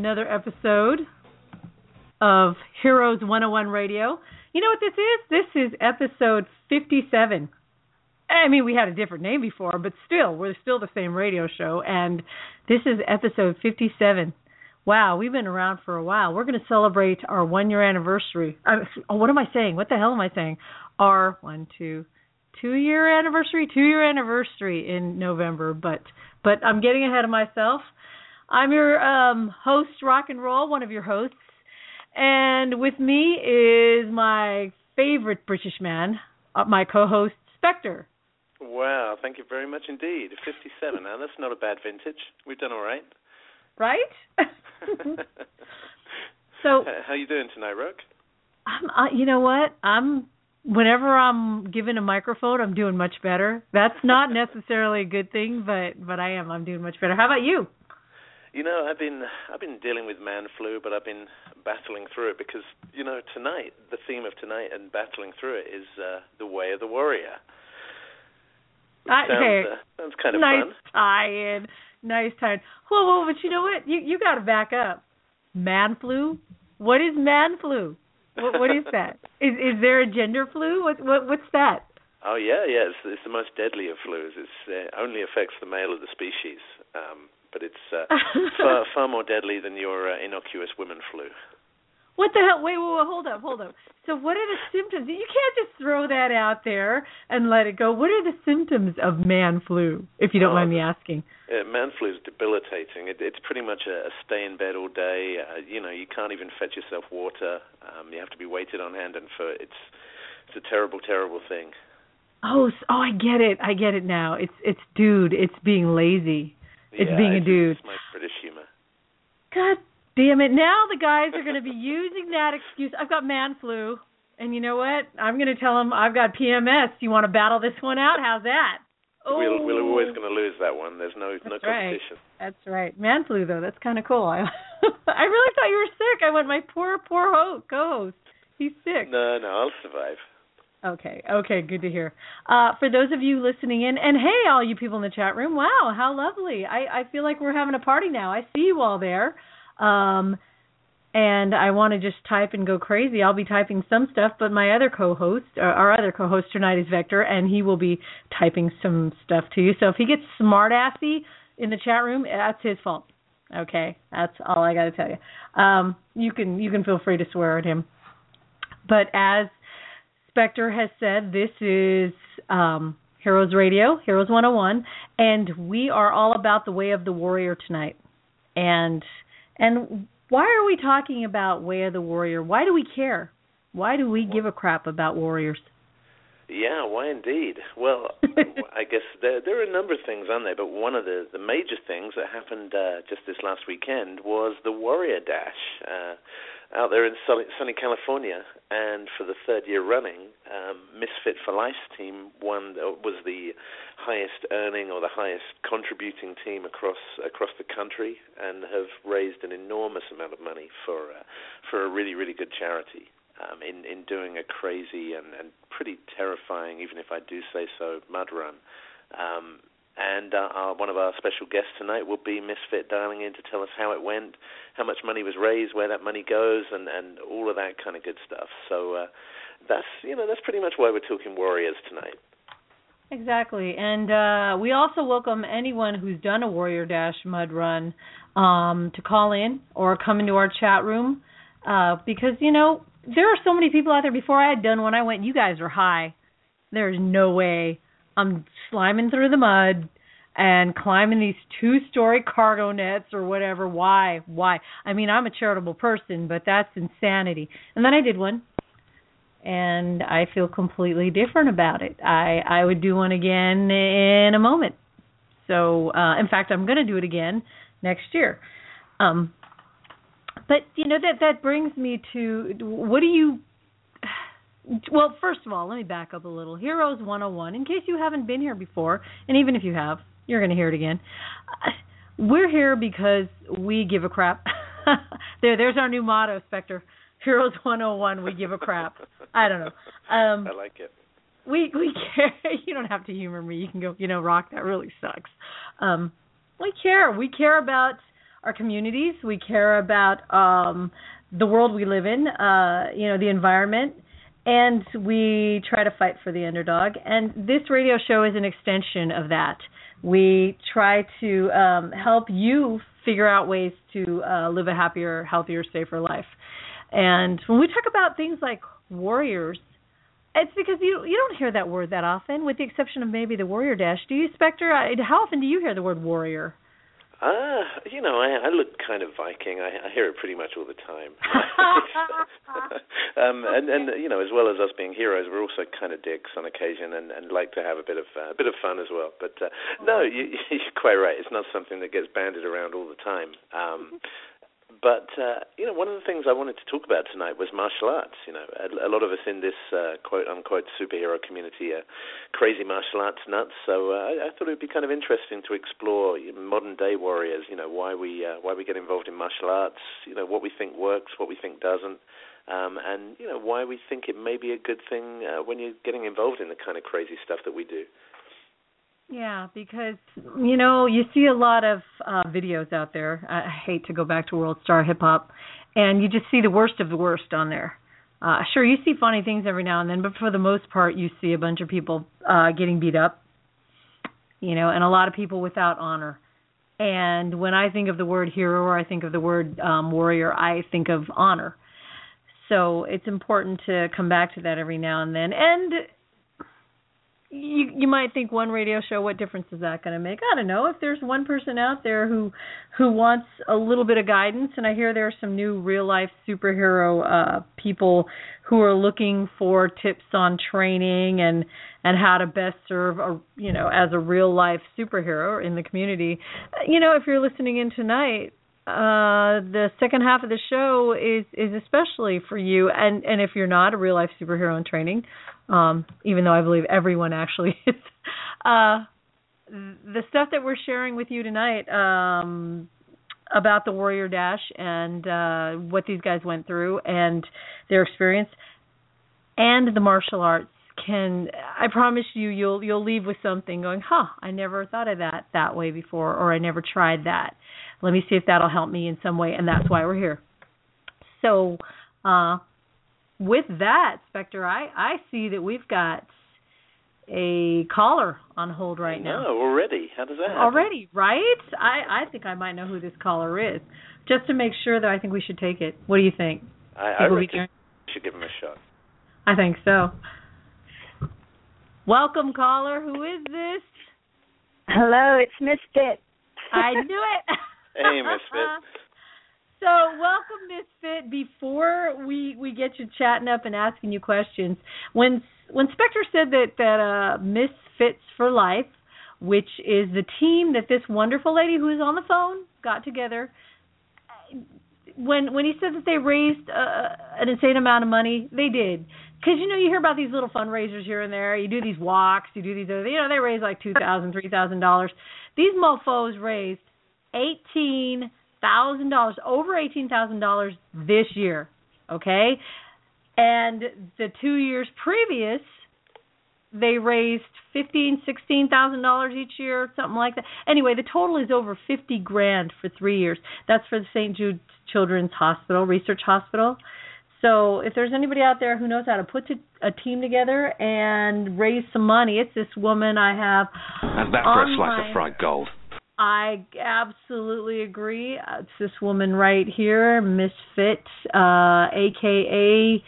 another episode of Heroes 101 Radio. You know what this is? This is episode 57. I mean, we had a different name before, but still, we're still the same radio show, and this is episode 57. Wow, we've been around for a while. We're going to celebrate our one year anniversary. Uh, oh, what am I saying? What the hell am I saying? Our one, two, two year anniversary, two year anniversary in November. But but I'm getting ahead of myself. I'm your um, host, rock and roll, one of your hosts, and with me is my favorite British man, uh, my co-host Spectre. Wow, thank you very much indeed. 57. now that's not a bad vintage. We've done all right. Right? so how you doing tonight, Rock? I'm, uh, you know what? I'm whenever I'm given a microphone, I'm doing much better. That's not necessarily a good thing, but but I am. I'm doing much better. How about you? You know, I've been I've been dealing with man flu, but I've been battling through it because you know tonight the theme of tonight and battling through it is uh, the way of the warrior. Uh, sounds, hey, uh, sounds kind of nice fun. tie-in, nice tie-in. Whoa, whoa, but you know what? You you got to back up. Man flu. What is man flu? What, what is that? Is is there a gender flu? What what what's that? Oh yeah, yeah. It's, it's the most deadly of flus. It's uh, only affects the male of the species. Um, but it's uh, far, far more deadly than your uh, innocuous women flu. What the hell? Wait, wait, wait, hold up, hold up. So, what are the symptoms? You can't just throw that out there and let it go. What are the symptoms of man flu, if you don't Oh, mind me asking? Uh, man flu is debilitating. It, it's pretty much a, a stay in bed all day. Uh, you know, you can't even fetch yourself water. Um, you have to be waited on hand and foot. It's it's a terrible, terrible thing. Oh, oh, I get it. I get it now. It's it's dude. It's being lazy. It's yeah, being a dude. It's my British humor. God damn it! Now the guys are going to be using that excuse. I've got man flu, and you know what? I'm going to tell them I've got PMS. You want to battle this one out? How's that? Oh, We'll, we're always going to lose that one. There's no no That's right. competition. That's right. Man flu though. That's kind of cool. I I really thought you were sick. I went my poor poor ho- co-host. He's sick. No, no, I'll survive. Okay. Okay. Good to hear. Uh, for those of you listening in, and hey, all you people in the chat room. Wow, how lovely! I I feel like we're having a party now. I see you all there. Um, and I want to just type and go crazy. I'll be typing some stuff, but my other co-host, uh, our other co-host tonight is Vector, and he will be typing some stuff to you. So if he gets smart-assy in the chat room, that's his fault. Okay, that's all I got to tell you. Um, you can you can feel free to swear at him. But as Spectre has said, this is um, Heroes Radio, Heroes 101, and we are all about the way of the warrior tonight. And and why are we talking about way of the warrior? Why do we care? Why do we give a crap about warriors? Yeah, why indeed? Well, I guess there there are a number of things aren't there, but one of the the major things that happened uh, just this last weekend was the Warrior Dash uh, out there in sunny, sunny California, and for the third year running, um, Misfit for Life's team won was the highest earning or the highest contributing team across across the country, and have raised an enormous amount of money for uh, for a really really good charity um, in in doing a crazy and, and pretty terrifying, even if I do say so, mud run. Um, and uh, our, one of our special guests tonight will be Misfit dialing in to tell us how it went, how much money was raised, where that money goes, and, and all of that kind of good stuff. So uh, that's you know that's pretty much why we're talking Warriors tonight. Exactly. And uh, we also welcome anyone who's done a Warrior Dash mud run um, to call in or come into our chat room uh, because, you know, there are so many people out there. Before I had done one, I went, you guys are high. There's no way I'm sliming through the mud and climbing these two story cargo nets or whatever. Why? Why? I mean, I'm a charitable person, but that's insanity. And then I did one and I feel completely different about it. I I would do one again in a moment. So, uh in fact, I'm going to do it again next year. Um but you know that that brings me to what do you well, first of all, let me back up a little. Heroes 101 in case you haven't been here before, and even if you have, you're going to hear it again. Uh, We're here because we give a crap. there there's our new motto, Spectre. Heroes 101, we give a crap. I don't know. Um, I like it. we we care. You don't have to humor me. You can go. You know, rock. That really sucks. Um, we care. We care about our communities. We care about um, the world we live in, uh, you know, the environment, and we try to fight for the underdog. And this radio show is an extension of that. We try to um, help you figure out ways to uh, live a happier, healthier, safer life. And when we talk about things like warriors, it's because you you don't hear that word that often, with the exception of maybe the warrior dash. Do you, Spectre? How often do you hear the word warrior? Uh, you know, I, I look kind of Viking. I, I hear it pretty much all the time. um, and and you know, as well as us being heroes, we're also kind of dicks on occasion, and, and like to have a bit of uh, a bit of fun as well. But uh, no, you, you're quite right. It's not something that gets banded around all the time. Um, but uh, you know, one of the things I wanted to talk about tonight was martial arts. You know, a, a lot of us in this uh, quote unquote superhero community are crazy martial arts nuts. So uh, I, I thought it would be kind of interesting to explore modern day warriors. You know, why we uh, why we get involved in martial arts. You know, what we think works, what we think doesn't. Um, and you know why we think it may be a good thing uh, when you're getting involved in the kind of crazy stuff that we do. Yeah, because you know you see a lot of uh videos out there. I hate to go back to World Star Hip Hop, and you just see the worst of the worst on there. Uh Sure, you see funny things every now and then, but for the most part, you see a bunch of people uh getting beat up. You know, and a lot of people without honor. And when I think of the word hero or I think of the word um warrior, I think of honor. So it's important to come back to that every now and then. And you you might think one radio show what difference is that going to make? I don't know. If there's one person out there who who wants a little bit of guidance and i hear there are some new real life superhero uh people who are looking for tips on training and and how to best serve a you know as a real life superhero in the community. You know if you're listening in tonight uh the second half of the show is is especially for you and and if you're not a real life superhero in training um, even though I believe everyone actually is. Uh, the stuff that we're sharing with you tonight um, about the Warrior Dash and uh, what these guys went through and their experience and the martial arts can I promise you you'll you'll leave with something going, "Huh, I never thought of that that way before or I never tried that. Let me see if that'll help me in some way." And that's why we're here. So, uh with that, Spectre, I, I see that we've got a caller on hold right now. No, already. How does that happen? Already, right? I, I think I might know who this caller is. Just to make sure, though, I think we should take it. What do you think? I, I we should give him a shot. I think so. Welcome, caller. Who is this? Hello, it's Miss Misfit. I knew it. hey, Misfit. So, welcome, Misfit. Before we we get you chatting up and asking you questions, when when Spectre said that that uh, Misfits for Life, which is the team that this wonderful lady who is on the phone got together, when when he said that they raised uh, an insane amount of money, they did. Because you know you hear about these little fundraisers here and there. You do these walks, you do these. You know they raise like two thousand, three thousand dollars. These mofo's raised eighteen thousand dollars, over eighteen thousand dollars this year. Okay, and the two years previous, they raised fifteen, sixteen thousand dollars each year, something like that. Anyway, the total is over fifty grand for three years. That's for the St. Jude Children's Hospital, Research Hospital. So if there's anybody out there who knows how to put a team together and raise some money, it's this woman I have. And that for a slice of fried gold. I absolutely agree. Uh, it's this woman right here, Misfit, uh, aka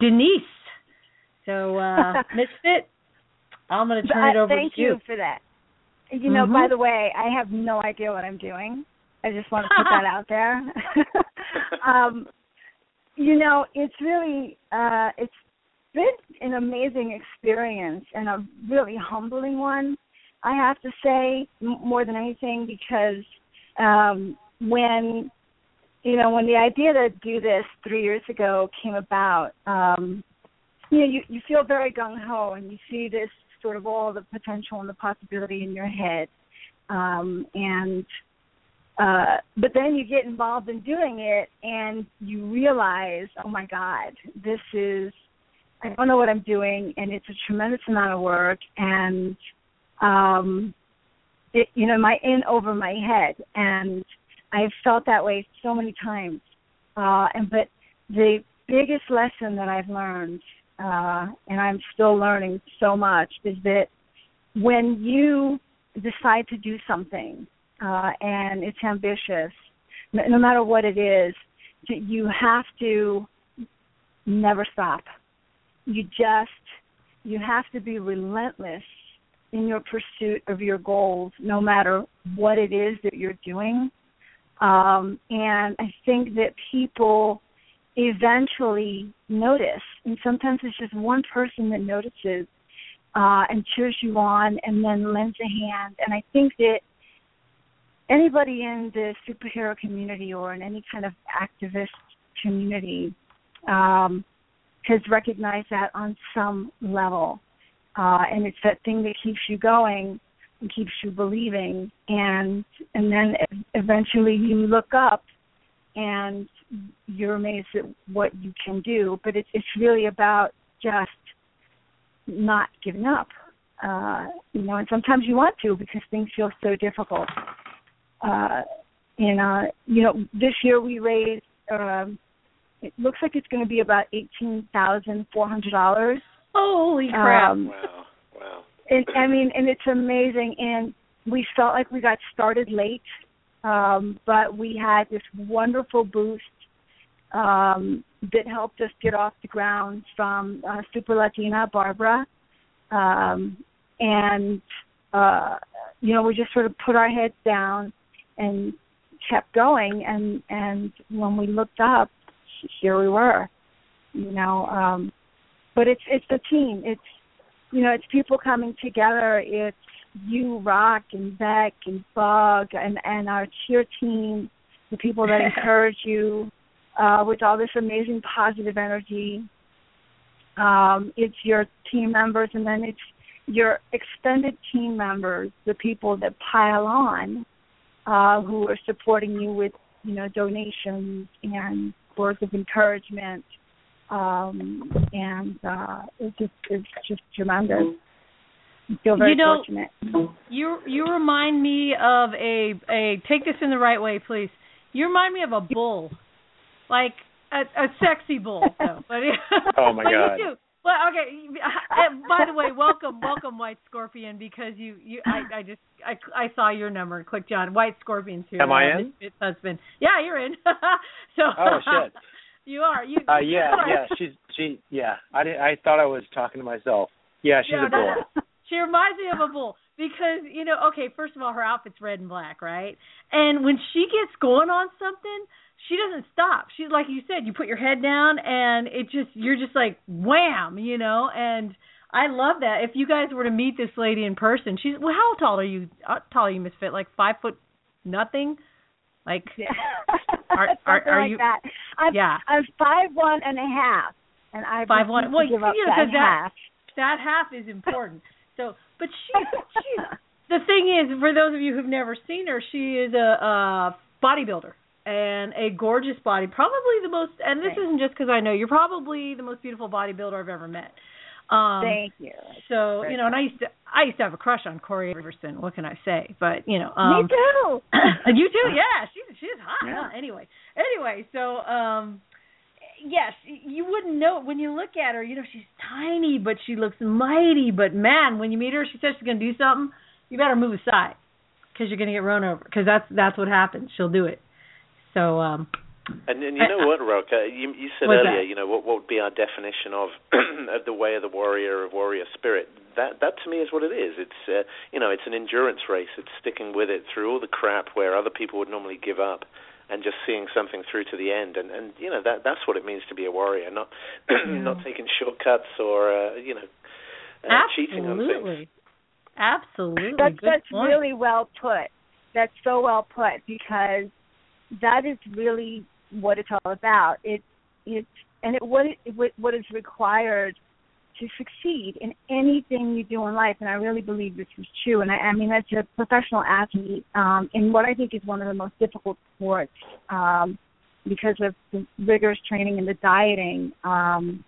Denise. So, uh, Misfit, I'm going to turn it over thank to you. Thank you for that. You know, mm-hmm. by the way, I have no idea what I'm doing. I just want to put that out there. um, you know, it's really uh, it's been an amazing experience and a really humbling one I have to say more than anything because um, when you know when the idea to do this three years ago came about, um, you know you you feel very gung ho and you see this sort of all the potential and the possibility in your head, um, and uh, but then you get involved in doing it and you realize, oh my God, this is I don't know what I'm doing and it's a tremendous amount of work and um it, you know my in over my head and I've felt that way so many times. Uh, and but the biggest lesson that I've learned, uh, and I'm still learning so much, is that when you decide to do something uh, and it's ambitious, no, no matter what it is, you have to never stop. You just you have to be relentless in your pursuit of your goals, no matter what it is that you're doing. Um, and I think that people eventually notice, and sometimes it's just one person that notices uh, and cheers you on and then lends a hand. And I think that anybody in the superhero community or in any kind of activist community um, has recognized that on some level. Uh, and it's that thing that keeps you going and keeps you believing. And and then eventually you look up and you're amazed at what you can do. But it's it's really about just not giving up. Uh you know and sometimes you want to because things feel so difficult. Uh and uh you know this year we raised um it looks like it's going to be about eighteen thousand four hundred dollars holy crap um, wow wow and I mean, and it's amazing. And we felt like we got started late, um, but we had this wonderful boost um, that helped us get off the ground from uh, Super Latina Barbara, um, and uh, you know we just sort of put our heads down and kept going. And and when we looked up, here we were. You know, um, but it's it's a team. It's you know, it's people coming together. It's you, Rock, and Beck, and Bug, and and our cheer team, the people that encourage you uh, with all this amazing positive energy. Um, it's your team members, and then it's your extended team members, the people that pile on, uh, who are supporting you with, you know, donations and words of encouragement um, and uh, it just it's just tremendous. I feel very you know, fortunate. You you remind me of a a take this in the right way, please. You remind me of a bull, like a, a sexy bull. Though, but oh my but god. You do. Well, okay. By the way, welcome, welcome, White Scorpion, because you, you, I, I just, I, I saw your number and clicked John. White Scorpion's here. Am I in? husband. Yeah, you're in. so. Oh shit. You are. You. Uh, yeah, yeah. She's she. Yeah, I did, I thought I was talking to myself. Yeah, she's no, a bull. No, she reminds me of a bull because you know. Okay, first of all, her outfit's red and black, right? And when she gets going on something, she doesn't stop. She's like you said. You put your head down, and it just you're just like wham, you know. And I love that. If you guys were to meet this lady in person, she's well. How tall are you? How tall are you, Misfit? Like five foot nothing. Like, yeah. are are, are like you? That. I'm, yeah, I'm five one and a half, and I five one. Well, give up you know, that that half. that half is important. So, but she, she's the thing is, for those of you who've never seen her, she is a, a bodybuilder and a gorgeous body, probably the most. And this Thanks. isn't just because I know you're probably the most beautiful bodybuilder I've ever met. Um, Thank you. So Very you know, and I used to I used to have a crush on Cory Everson. What can I say? But you know, Me um, too. you too, yeah. She's she's hot. Yeah. Huh? Anyway, anyway, so um, yes, you wouldn't know it when you look at her. You know, she's tiny, but she looks mighty. But man, when you meet her, she says she's gonna do something. You better move aside because you're gonna get run over. Because that's that's what happens. She'll do it. So um, And, and you know what, Rock? Uh, you, you said What's earlier, that? you know, what, what would be our definition of of the way of the warrior, of warrior spirit? That that to me is what it is. It's uh, you know, it's an endurance race. It's sticking with it through all the crap where other people would normally give up, and just seeing something through to the end. And and you know that that's what it means to be a warrior, not not taking shortcuts or uh, you know uh, cheating on things. absolutely, absolutely. That's Good that's point. really well put. That's so well put because that is really what it's all about. It it's and it what it what is required to succeed in anything you do in life. And I really believe this is true. And I, I mean, as a professional athlete, um, in what I think is one of the most difficult sports, um, because of the rigorous training and the dieting, um,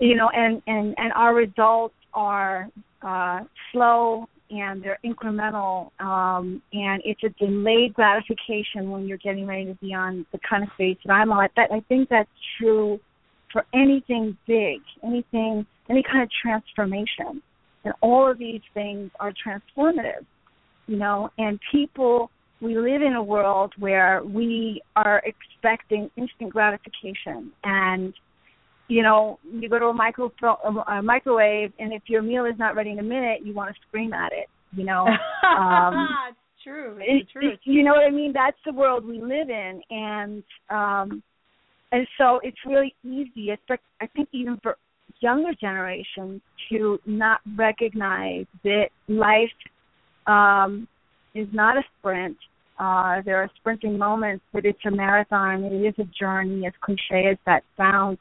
you know, and and and our results are uh, slow and they're incremental um and it's a delayed gratification when you're getting ready to be on the kind of stage that I'm on. That I think that's true for anything big, anything any kind of transformation. And all of these things are transformative, you know, and people we live in a world where we are expecting instant gratification and you know, you go to a micro a microwave, and if your meal is not ready in a minute, you want to scream at it. You know, um, it's true. It's it, true. It, you know what I mean? That's the world we live in, and um, and so it's really easy. It's I think even for younger generations to not recognize that life um, is not a sprint. Uh, there are sprinting moments, but it's a marathon. It is a journey, as cliche as that sounds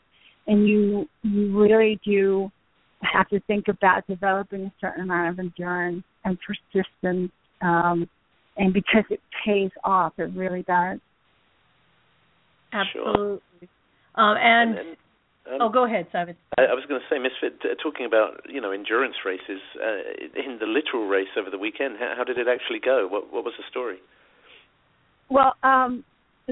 and you you really do have to think about developing a certain amount of endurance and persistence um, and because it pays off it really does. Absolutely. Sure. um, and, and, and um, oh go ahead simon. I, I was going to say misfit uh, talking about you know endurance races uh, in the literal race over the weekend how, how did it actually go? What what was the story? Well um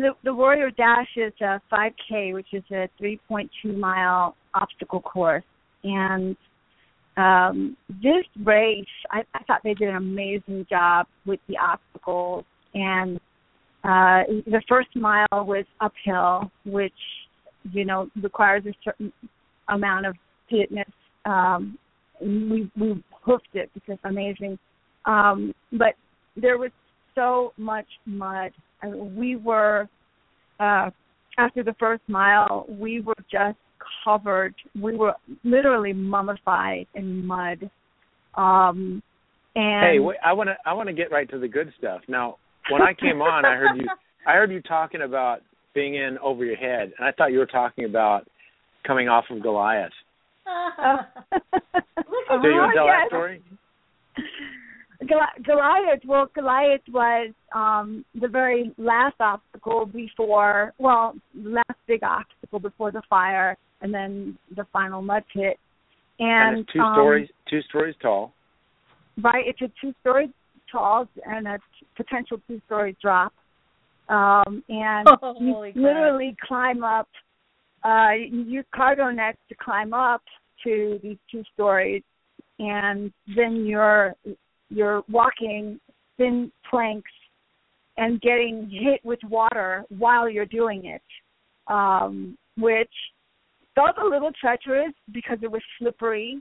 the, the Warrior Dash is a 5K, which is a 3.2 mile obstacle course, and um, this race, I, I thought they did an amazing job with the obstacles. And uh, the first mile was uphill, which you know requires a certain amount of fitness. Um, we we hoofed it because amazing, um, but there was so much mud we were uh, after the first mile, we were just covered. We were literally mummified in mud. Um, and hey, wait, I want to I want to get right to the good stuff. Now, when I came on, I heard you I heard you talking about being in over your head, and I thought you were talking about coming off of Goliath. Do you want to tell yes. that story? Goliath, well, Goliath was um the very last obstacle before, well, last big obstacle before the fire, and then the final mud pit. And, and it's two um, stories, two stories tall. Right, it's a two-story tall and a t- potential two-story drop. Um, and oh, you literally climb up. Uh, you use cargo nets to climb up to these two stories, and then you're you're walking thin planks and getting hit with water while you're doing it, um, which felt a little treacherous because it was slippery.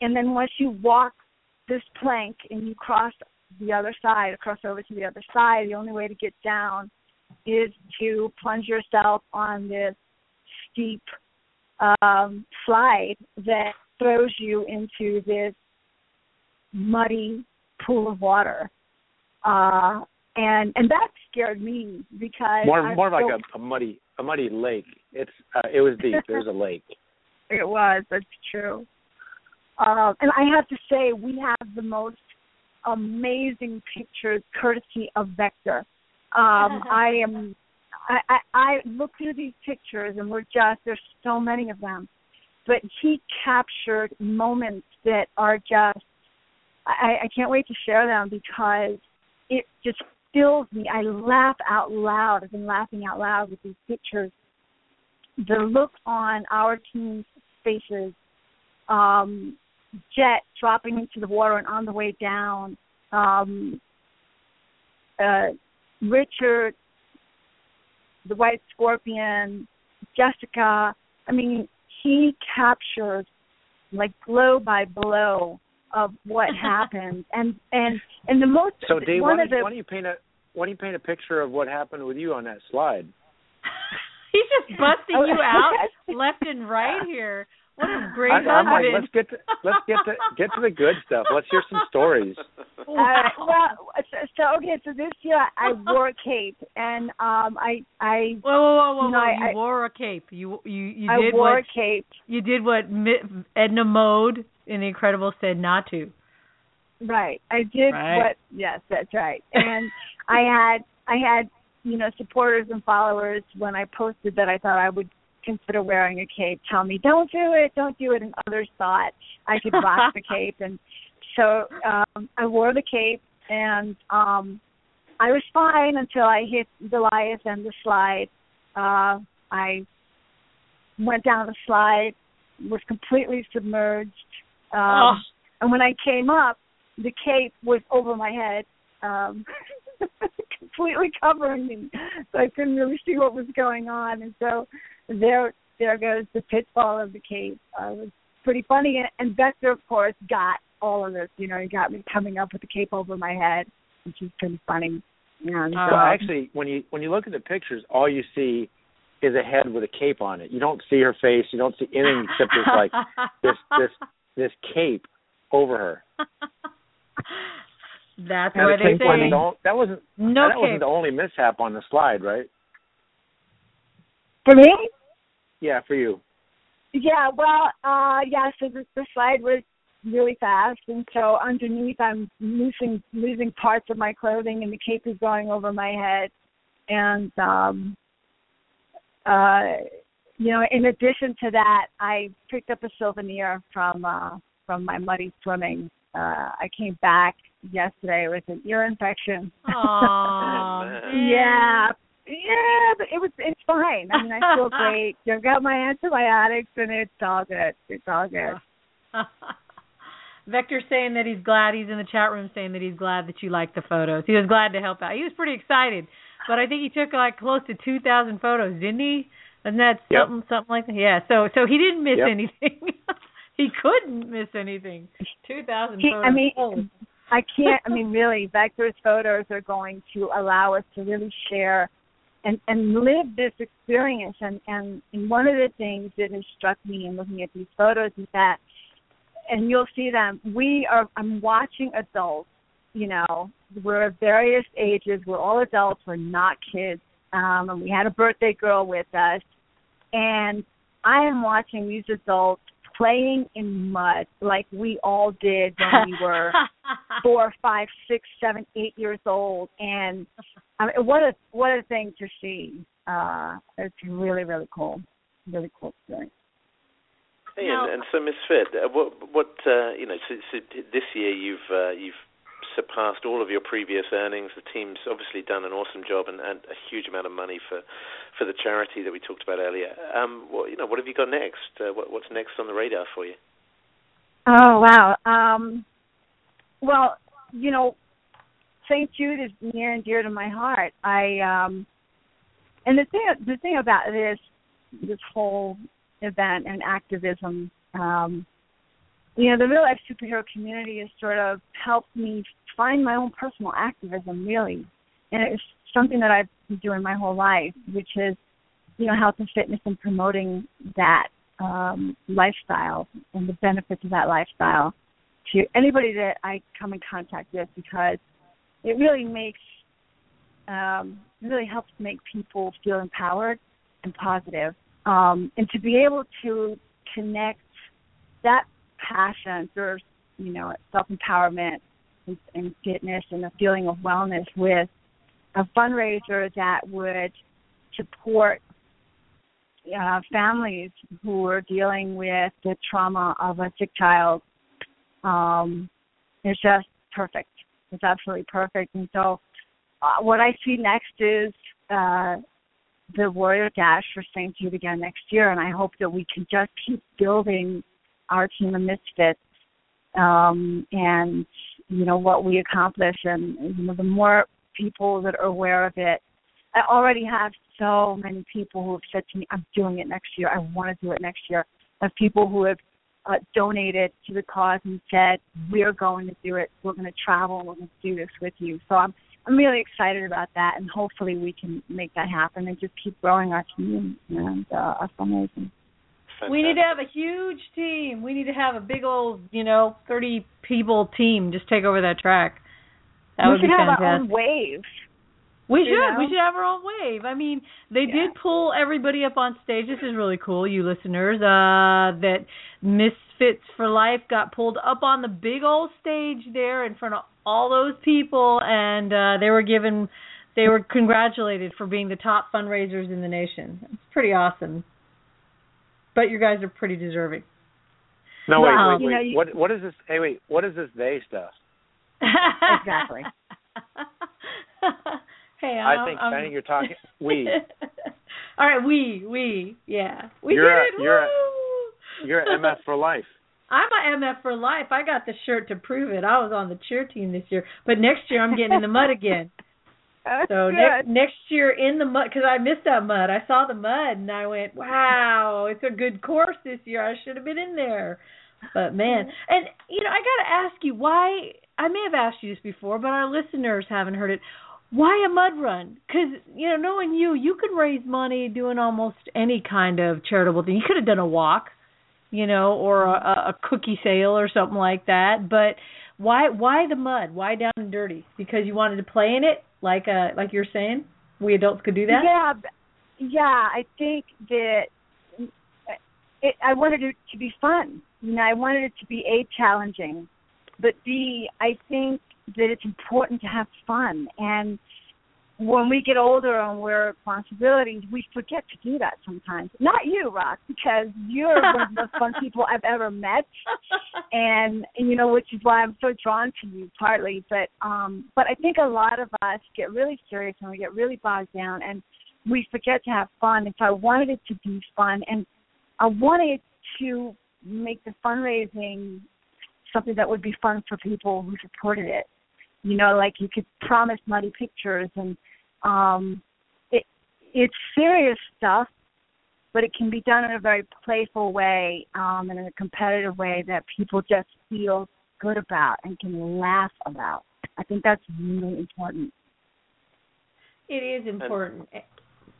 And then once you walk this plank and you cross the other side, cross over to the other side, the only way to get down is to plunge yourself on this steep um, slide that throws you into this muddy pool of water. Uh, and and that scared me because more I more like a, a muddy a muddy lake. It's uh, it was deep. There's a lake. It was. That's true. Uh, and I have to say, we have the most amazing pictures courtesy of Vector. Um, I am. I, I, I look through these pictures and we're just there's so many of them, but he captured moments that are just I, I can't wait to share them because it just fills me. I laugh out loud. I've been laughing out loud with these pictures. The look on our team's faces, um, Jet dropping into the water and on the way down, um, uh, Richard, the White Scorpion, Jessica. I mean, he captured like blow by blow of what happened and and and the most so Dave, one why, of the, why don't you paint a why don't you paint a picture of what happened with you on that slide he's just busting you out left and right here what a great I, I'm like, let's get to let's get to get to the good stuff. Let's hear some stories. Uh, well, so, so okay, so this year I wore a cape, and um, I I whoa whoa whoa whoa, you, know, whoa. I, you wore a cape. You you you I did wore what a cape. you did what Edna Mode in The Incredibles said not to. Right. I did Right. what yes, that's right. And I had I had, you know, supporters and followers when I posted that I thought I would consider wearing a cape tell me, Don't do it, don't do it and others thought I could rock the cape and so um, I wore the cape, and um, I was fine until I hit Goliath and the slide. Uh, I went down the slide, was completely submerged. Um, oh. And when I came up, the cape was over my head, um, completely covering me, so I couldn't really see what was going on. And so there, there goes the pitfall of the cape. Uh, it was pretty funny, and, and Vector, of course, got all of this. You know, he got me coming up with the cape over my head, which is pretty funny. And, Well, um, actually, when you when you look at the pictures, all you see is a head with a cape on it. You don't see her face. You don't see anything except this like this this this cape over her. That's what they cape wasn't say the that wasn't no that wasn't the only mishap on the slide, right? for me, Yeah, for you. Yeah, well, uh yeah, so the, the slide was really fast and so underneath I'm losing losing parts of my clothing and the cape is going over my head and um uh you know, in addition to that I picked up a souvenir from uh from my muddy swimming. Uh I came back yesterday with an ear infection. Aw, man. Yeah, yeah, but it was it's fine. I mean, I feel great. I've got my antibiotics, and it's all good. It's all good. Vector's saying that he's glad he's in the chat room saying that he's glad that you like the photos. He was glad to help out. He was pretty excited. But I think he took like close to two thousand photos, didn't he? Isn't that Yep. something something like that? Yeah. So so he didn't miss Yep. anything. he couldn't miss anything. Two thousand photos. I mean, Holy- I can't. I mean, really, Vector's photos are going to allow us to really share and and live this experience. And and and one of the things that has struck me in looking at these photos is that, and you'll see them. We are. I'm watching adults. You know, we're of various ages. We're all adults. We're not kids. Um, and we had a birthday girl with us, and I am watching these adults playing in mud like we all did when we were four, five, six, seven, eight years old, and I mean, what a what a thing to see. Uh, it's really really cool, really cool experience. Hey, Now- and, and so Miss Fit, uh, what what uh, you know, so, so this year you've uh, you've surpassed all of your previous earnings. The team's obviously done an awesome job and, and a huge amount of money for for the charity that we talked about earlier. Um, what you know, what have you got next? Uh, what, what's next on the radar for you? Oh wow. Um, well, you know, St. Jude is near and dear to my heart. I um, and the thing the thing about this this whole event and activism, um, you know, the real life superhero community has sort of helped me find my own personal activism, really, and it's something that I've been doing my whole life, which is, you know, health and fitness and promoting that um, lifestyle and the benefits of that lifestyle to anybody that I come in contact with because it really makes um, really helps make people feel empowered and positive. Um, and to be able to connect that passion for you know self empowerment and, and fitness and a feeling of wellness with a fundraiser that would support uh, families who are dealing with the trauma of a sick child um, is just perfect. It's absolutely perfect. And so, uh, what I see next is uh, the Warrior Dash for St. Jude again next year, and I hope that we can just keep building our team of misfits um, and you know what we accomplish, and you know the more people that are aware of it. I already have so many people who have said to me, "I'm doing it next year. I want to do it next year." Have people who have uh, donated to the cause and said, "We're going to do it. We're going to travel. We're going to do this with you." So I'm I'm really excited about that, and hopefully we can make that happen and just keep growing our team and uh, our fundraising. We need to have a huge team. We need to have a big old, you know, thirty people team just take over that track. That we would should be have fantastic. our own wave. We should. know? We should have our own wave. I mean, they Yeah. did pull everybody up on stage. This is really cool, you listeners. Uh that Misfits for Life got pulled up on the big old stage there in front of all those people and uh they were given they were congratulated for being the top fundraisers in the nation. It's pretty awesome. But you guys are pretty deserving. No, wait, Well, wait, you know, you- what what is this? Hey, wait. What is this they stuff? Exactly. hey, I I'm, think I'm... I think you're talking we. All right, we, we, yeah, we You're a- did. you're a- Woo! You're an MF for life. I'm a MF for life. I got the shirt to prove it. I was on the cheer team this year, but next year I'm getting in the mud again. That's So good. next next year in the mud because I missed that mud. I saw the mud and I went, "Wow, it's a good course this year. I should have been in there." But man, mm-hmm. and you know, I got to ask you why. I may have asked you this before, but our listeners haven't heard it. Why a mud run? Because you know, knowing you, you could raise money doing almost any kind of charitable thing. You could have done a walk, you know, or a, a cookie sale or something like that. But why why the mud? Why down and dirty? Because you wanted to play in it, like uh like you're saying, we adults could do that. Yeah, yeah. I think that it, I wanted it to be fun. You know, I wanted it to be a challenging, but b I think that it's important to have fun. And when we get older and we're responsibilities, we forget to do that sometimes. Not you, Rock, because you're one of the most fun people I've ever met. and you know which is why I'm so drawn to you partly but um but I think a lot of us get really serious and we get really bogged down and we forget to have fun and so I wanted it to be fun and I wanted to make the fundraising something that would be fun for people who supported it you know like you could promise muddy pictures and um it it's serious stuff but it can be done in a very playful way um, and in a competitive way that people just feel good about and can laugh about. I think that's really important. It is important.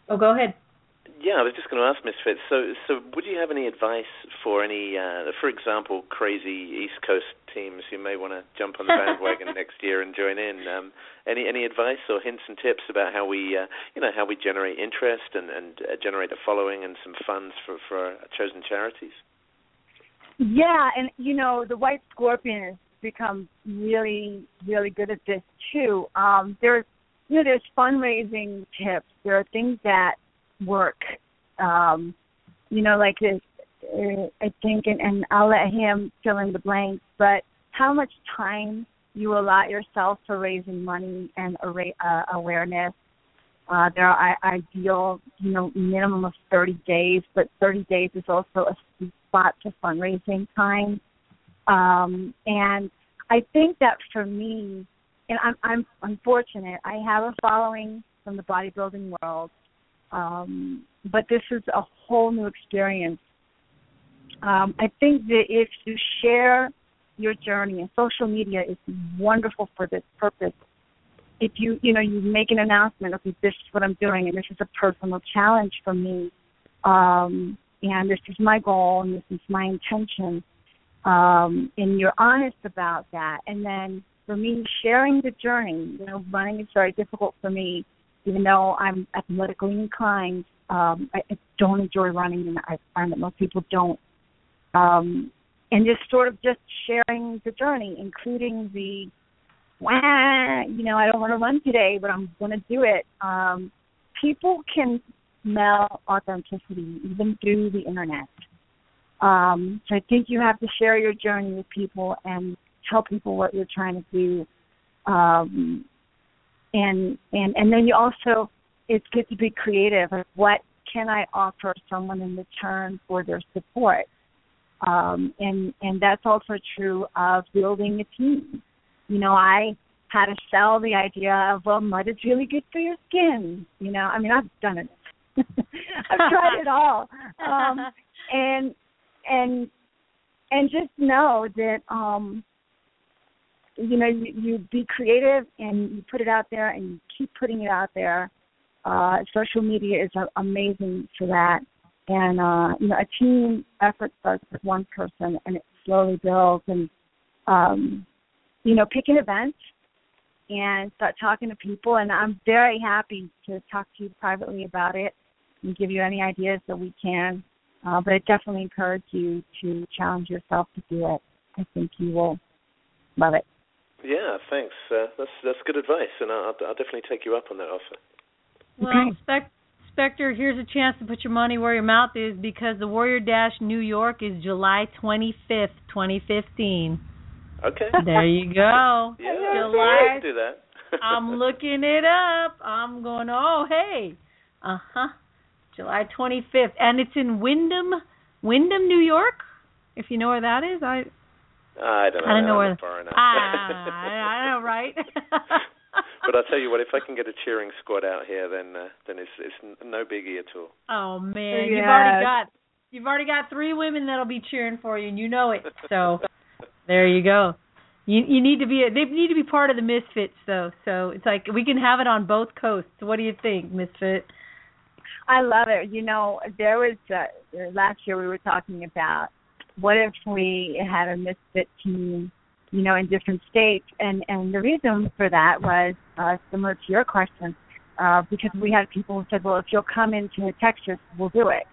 oh, go ahead. Yeah, I was just going to ask Miss Fitz. So, so would you have any advice for any, uh, for example, crazy East Coast teams who may want to jump on the bandwagon next year and join in? Um, any any advice or hints and tips about how we, uh, you know, how we generate interest and and uh, generate a following and some funds for for chosen charities? Yeah, and you know the White Scorpion has become really really good at this too. Um, there's you know there's fundraising tips. There are things that work. Um, you know, like. Uh, I think, and, and I'll let him fill in the blanks. But how much time you allot yourself for raising money and uh, awareness. Uh, there are ideal, you know, minimum of 30 days, but 30 days is also a spot to fundraising time. Um, and I think that for me, and I'm, I'm unfortunate, I have a following from the bodybuilding world, um, but this is a whole new experience. Um, I think that if you share your journey, and social media is wonderful for this purpose. If you, you know, you make an announcement, okay, this is what I'm doing, and this is a personal challenge for me, um, and this is my goal, and this is my intention, um, and you're honest about that, and then for me, sharing the journey, you know, running is very difficult for me, even though I'm athletically inclined. Um, I, I don't enjoy running, and I find that most people don't. Um, and just sort of just sharing the journey, including the, Wah, you know, I don't want to run today, but I'm going to do it. Um, people can smell authenticity even through the internet. Um, so I think you have to share your journey with people and tell people what you're trying to do. Um, and and and then you also it's good to be creative. What can I offer someone in return for their support? Um, and and that's also true of building a team. You know, I had to sell the idea of well, mud is really good for your skin. You know, I mean, I've done it. I've tried it all. Um, and and and just know that um, you know you, you be creative and you put it out there and you keep putting it out there. Uh, social media is uh, amazing for that. And uh you know a team effort starts with one person and it slowly builds and um you know pick an event and start talking to people. And i'm very happy to talk to you privately about it and give you any ideas that we can. Uh, but i definitely encourage you to challenge yourself to do it. I think you will love it Yeah, thanks. Uh, that's that's good advice, and I'll, I'll definitely take you up on that offer. Well, Okay. spec- Spectre, here's a chance to put your money where your mouth is because the Warrior Dash New York is July 25th, 2015. Okay. There you go. Yeah, July. do that. I'm looking it up. I'm going, oh, hey. Uh huh. July 25th. And it's in Windham, Windham, New York? If you know where that is. I I don't know. I don't know I'm where. not far enough. Ah, I know, right? but I'll tell you what, if I can get a cheering squad out here, then uh, then it's it's no biggie at all. Oh man, Yes. you've already got you've already got three women that'll be cheering for you, and you know it. So there you go. You you need to be a, they need to be part of the Misfits though. So it's like we can have it on both coasts. What do you think, Misfit? I love it. You know, there was uh, last year we were talking about what if we had a misfit team, you know, in different states, and and the reason for that was uh, similar to your question, uh, because we had people who said, well, if you'll come into Texas, we'll do it,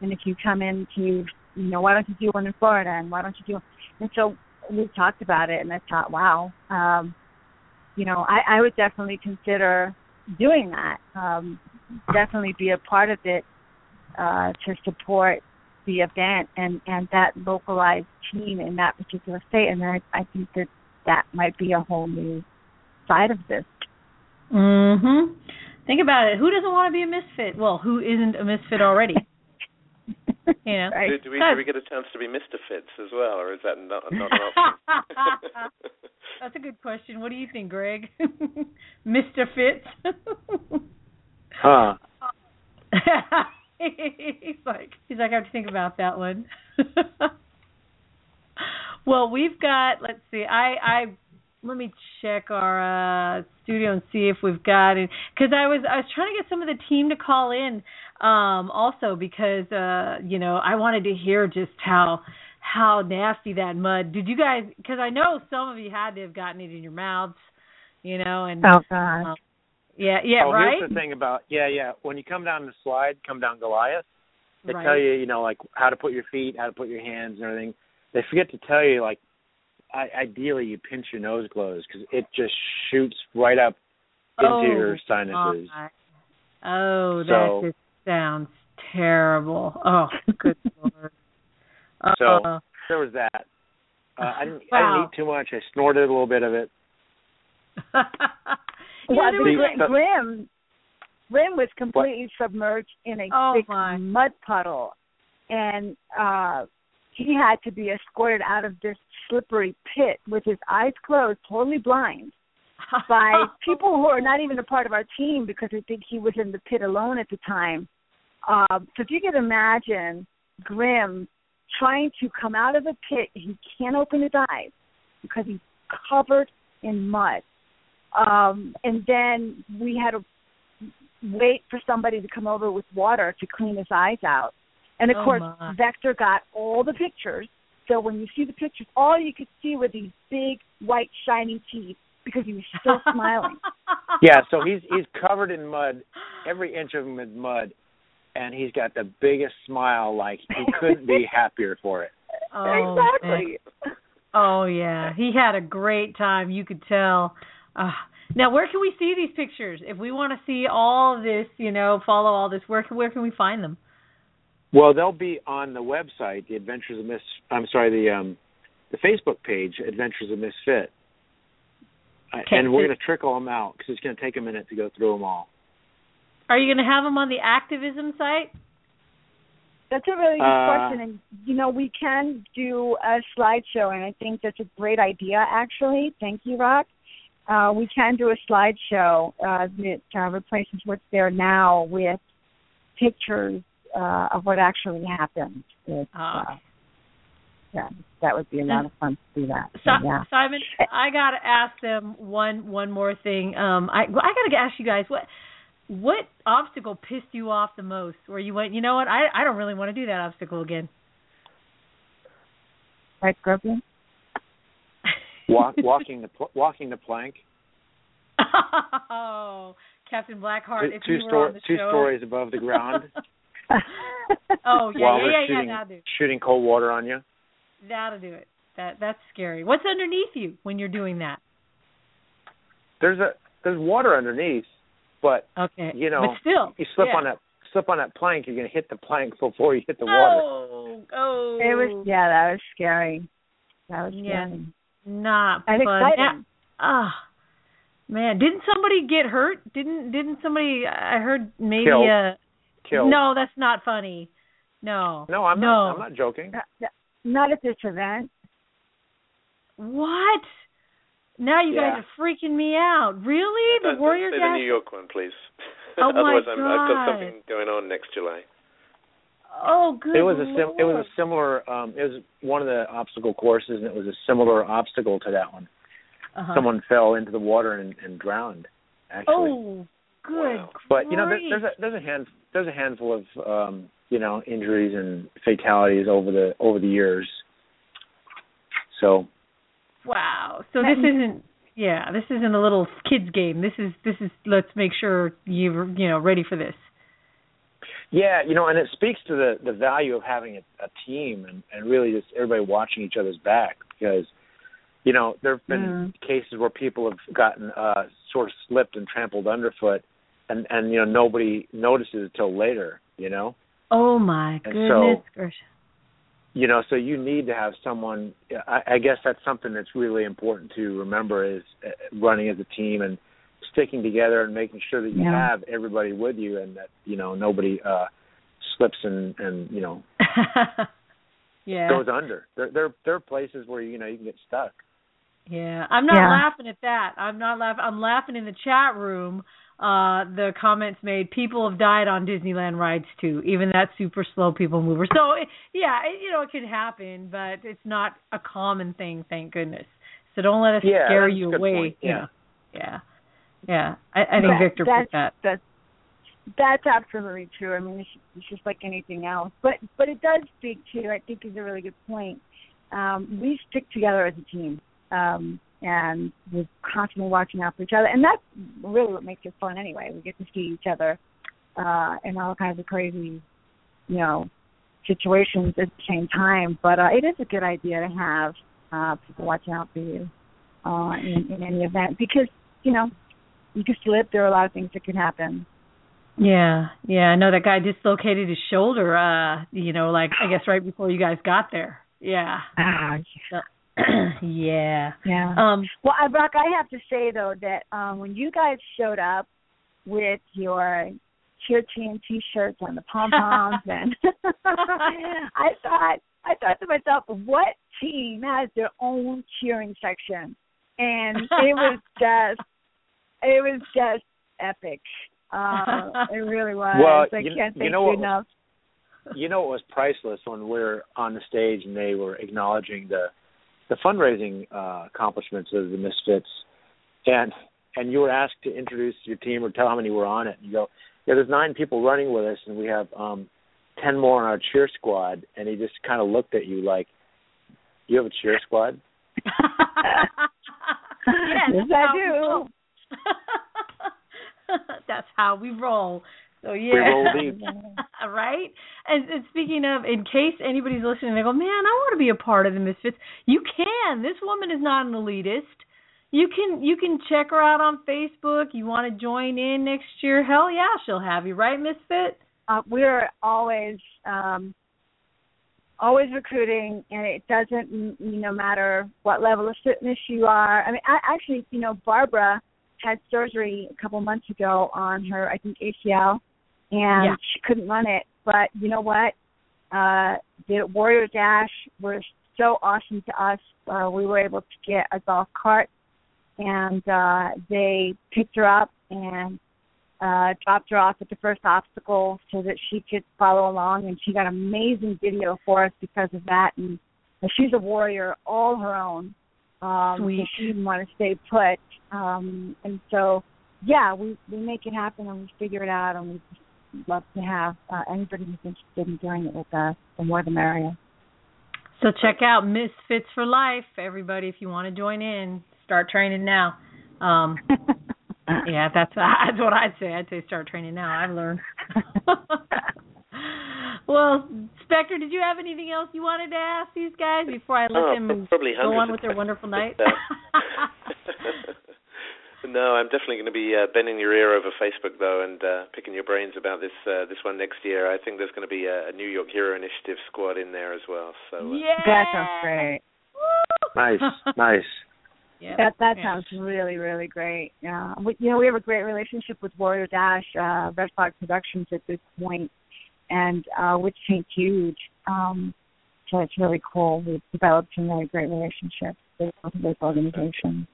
and if you come into, you know, why don't you do one in Florida, and why don't you do, and so we talked about it, and I thought, wow, um, you know, I, I would definitely consider doing that. Um, definitely be a part of it uh, to support the event and and that localized team in that particular state. And I I think that that might be a whole new side of this. Mhm. Think about it. Who doesn't want to be a misfit? Well, who isn't a misfit already? You know. Right. Do, do we do we get a chance to be Mr. Fitz as well, or is that not, not an option? That's a good question. What do you think, Greg? Mr. Fitz? Huh. He's like he's like I have to think about that one. well, we've got let's see. I I let me check our uh studio and see if we've got it cuz I was I was trying to get some of the team to call in um also because uh you know, I wanted to hear just how how nasty that mud. Did you guys cuz I know some of you had to have gotten it in your mouths, you know, and Oh God. um, yeah, yeah, oh, right? here's the thing about yeah, yeah. When you come down the slide, come down Goliath. They Right. tell you, you know, like how to put your feet, how to put your hands, and everything. They forget to tell you, like, I, ideally you pinch your nose closed because it just shoots right up into Oh, your sinuses. my. Oh, that So- just sounds terrible. Oh, good lord. So Uh, there was that. Uh, I didn't. I didn't eat too much. I snorted a little bit of it. yeah, well, there the Grim, the- Grim, Grim was completely submerged in a Oh, thick my. mud puddle, and uh he had to be escorted out of this slippery pit with his eyes closed, totally blind. by people who are not even a part of our team because I think he was in the pit alone at the time. Um, so if you could imagine Grim trying to come out of the pit, he can't open his eyes because he's covered in mud. Um, and then we had to wait for somebody to come over with water to clean his eyes out. And of Oh, course, my. Vector got all the pictures. So when you see the pictures, all you could see were these big white shiny teeth because he was still smiling. Yeah, so he's he's covered in mud, every inch of him is mud, and he's got the biggest smile. Like he couldn't be happier for it. Oh, man. exactly. Oh yeah, he had a great time. You could tell. Uh, now, where can we see these pictures? If we want to see all this, you know, follow all this, where can where can we find them? Well, they'll be on the website, the Adventures of Miss. I'm sorry, the um, the Facebook page, Adventures of Misfit. Okay, and we're going to trickle them out because it's going to take a minute to go through them all. Are you going to have them on the activism site? That's a really good Uh, question, and you know we can do a slideshow, and I think that's a great idea. Actually, thank you, Rock. Uh, we can do a slideshow uh, that uh, replaces what's there now with pictures uh, of what actually happened. It's, Ah. uh, yeah, that would be a lot of fun to do that. So, yeah. Simon, I gotta ask them one one more thing. Um, I I gotta ask you guys what what obstacle pissed you off the most? Where you went, you know what? I I don't really want to do that obstacle again. Right, Scorpion? Walk, walking the pl- walking the plank, oh, Captain Blackheart, two, if two, you were stor- on the two show. stories above the ground, Oh yeah, while yeah, we're yeah, yeah. shooting That'll do. shooting cold water on you. That'll do it. That that's scary. What's underneath you when you're doing that? There's a there's water underneath, but Okay, you know but still, you slip yeah. on that slip on that plank, you're gonna hit the plank before you hit the oh, water. Oh, oh. It was yeah, that was scary. That was yeah. scary. Not and fun. exciting. Ah, man, didn't somebody get hurt? Didn't didn't somebody? I heard maybe. Killed. Uh, Killed. No, that's not funny. No. No, I'm no. not. I'm not joking. Not, not at this event. What? Now you Yeah. guys are freaking me out. Really? The Uh, Warrior say the New York one, please. Oh, my Otherwise, I'm, I've got something going on next July. Oh, good. It was a sim- it was a similar um it was one of the obstacle courses and it was a similar obstacle to that one. Uh-huh. Someone fell into the water and, and drowned actually. Oh, good. Wow. but you know there, there's a there's a hand there's a handful of um you know injuries and fatalities over the over the years. So Wow. So this isn't yeah, this isn't a little kids game. This is this is let's make sure you're you know ready for this. Yeah, you know, and it speaks to the the value of having a, a team and and really just everybody watching each other's back because you know there've been cases where people have gotten uh sort of slipped and trampled underfoot and and you know nobody notices until later, you know. Oh my And goodness so- gracious. You know, so you need to have someone I, I guess that's something that's really important to remember is uh, running as a team and sticking together and making sure that you Yeah. have everybody with you and that you know nobody uh slips and and you know yeah. goes under. There there there are places where you know you can get stuck. Yeah, I'm not Yeah. laughing at that. I'm not laughing. I'm laughing in the chat room. Uh, the comments made people have died on Disneyland rides too, even that super slow people mover. So it, yeah, it, you know it could happen, but it's not a common thing, thank goodness. So don't let us Yeah, scare you away. point. you Yeah. yeah, yeah. I, I think That- Victor that's, put that. That's that's absolutely true. I mean, it's, it's just like anything else. But but it does speak to I think is a really good point. Um, we stick together as a team, um, and we're constantly watching out for each other, and that's really what makes it fun. Anyway, we get to see each other uh, in all kinds of crazy, you know, situations at the same time. But uh, it is a good idea to have uh, people watching out for you uh, in, in any event because you know you can slip. There are a lot of things that can happen. Yeah, yeah. I know that guy dislocated his shoulder. Uh, you know, like I guess right before you guys got there. Yeah. Ah, yeah. yeah. Um. Well, I, Rock, I have to say though that um when you guys showed up with your cheer team T-shirts and the pom poms, and I thought I thought to myself, what team has their own cheering section? And it was just it was just epic. Uh, it really was. Well, I you- can't you know you what enough. You know it was priceless when we are on the stage and they were acknowledging the the fundraising uh accomplishments of the Misfits and and you were asked to introduce your team or tell how many were on it and you go, Yeah, there's nine people running with us and we have um ten more on our cheer squad and he just kinda looked at you like You have a cheer squad? yes, Yes, I do. roll. that's how we roll. So yeah, We roll deep. right? And, and speaking of, in case anybody's listening, they go, "Man, I want to be a part of the Misfits." You can. This woman is not an elitist. You can you can check her out on Facebook. You want to join in next year? Hell yeah, she'll have you, right, Misfit? uh, we're always um, always recruiting, and it doesn't m- no matter what level of fitness you are. I mean, I, actually, you know, Barbara had surgery a couple months ago on her, I think ACL, and Yeah. she couldn't run it. But you know what? Uh, the Warrior Dash was so awesome to us. Uh, we were able to get a golf cart, and uh, they picked her up and uh, dropped her off at the first obstacle so that she could follow along, and she got amazing video for us because of that. And she's a warrior all her own. Um, Sweet. didn't want to stay put, um, and so yeah, we we make it happen and we figure it out, and we just love to have uh, anybody who's interested in doing it with us. The more the merrier. So check out MissFits for Life, everybody. If you want to join in, start training now. Um, yeah, that's that's what I'd say. I'd say start training now. I've learned. well, Spectre, did you have anything else you wanted to ask these guys before I let Oh, them probably go on with their wonderful night? questions, No, I'm definitely going to be uh, bending your ear over Facebook though, and uh, picking your brains about this uh, this one next year. I think there's going to be a, a New York Hero Initiative squad in there as well. So uh, yeah, That sounds great. Nice, nice. Yeah. That that Yeah. sounds really really great. Yeah, we, you know we have a great relationship with Warrior Dash, uh, Red Frog Productions at this point, and uh, which ain't huge. Um, so it's really cool. We've developed some really great relationships with both of those organizations.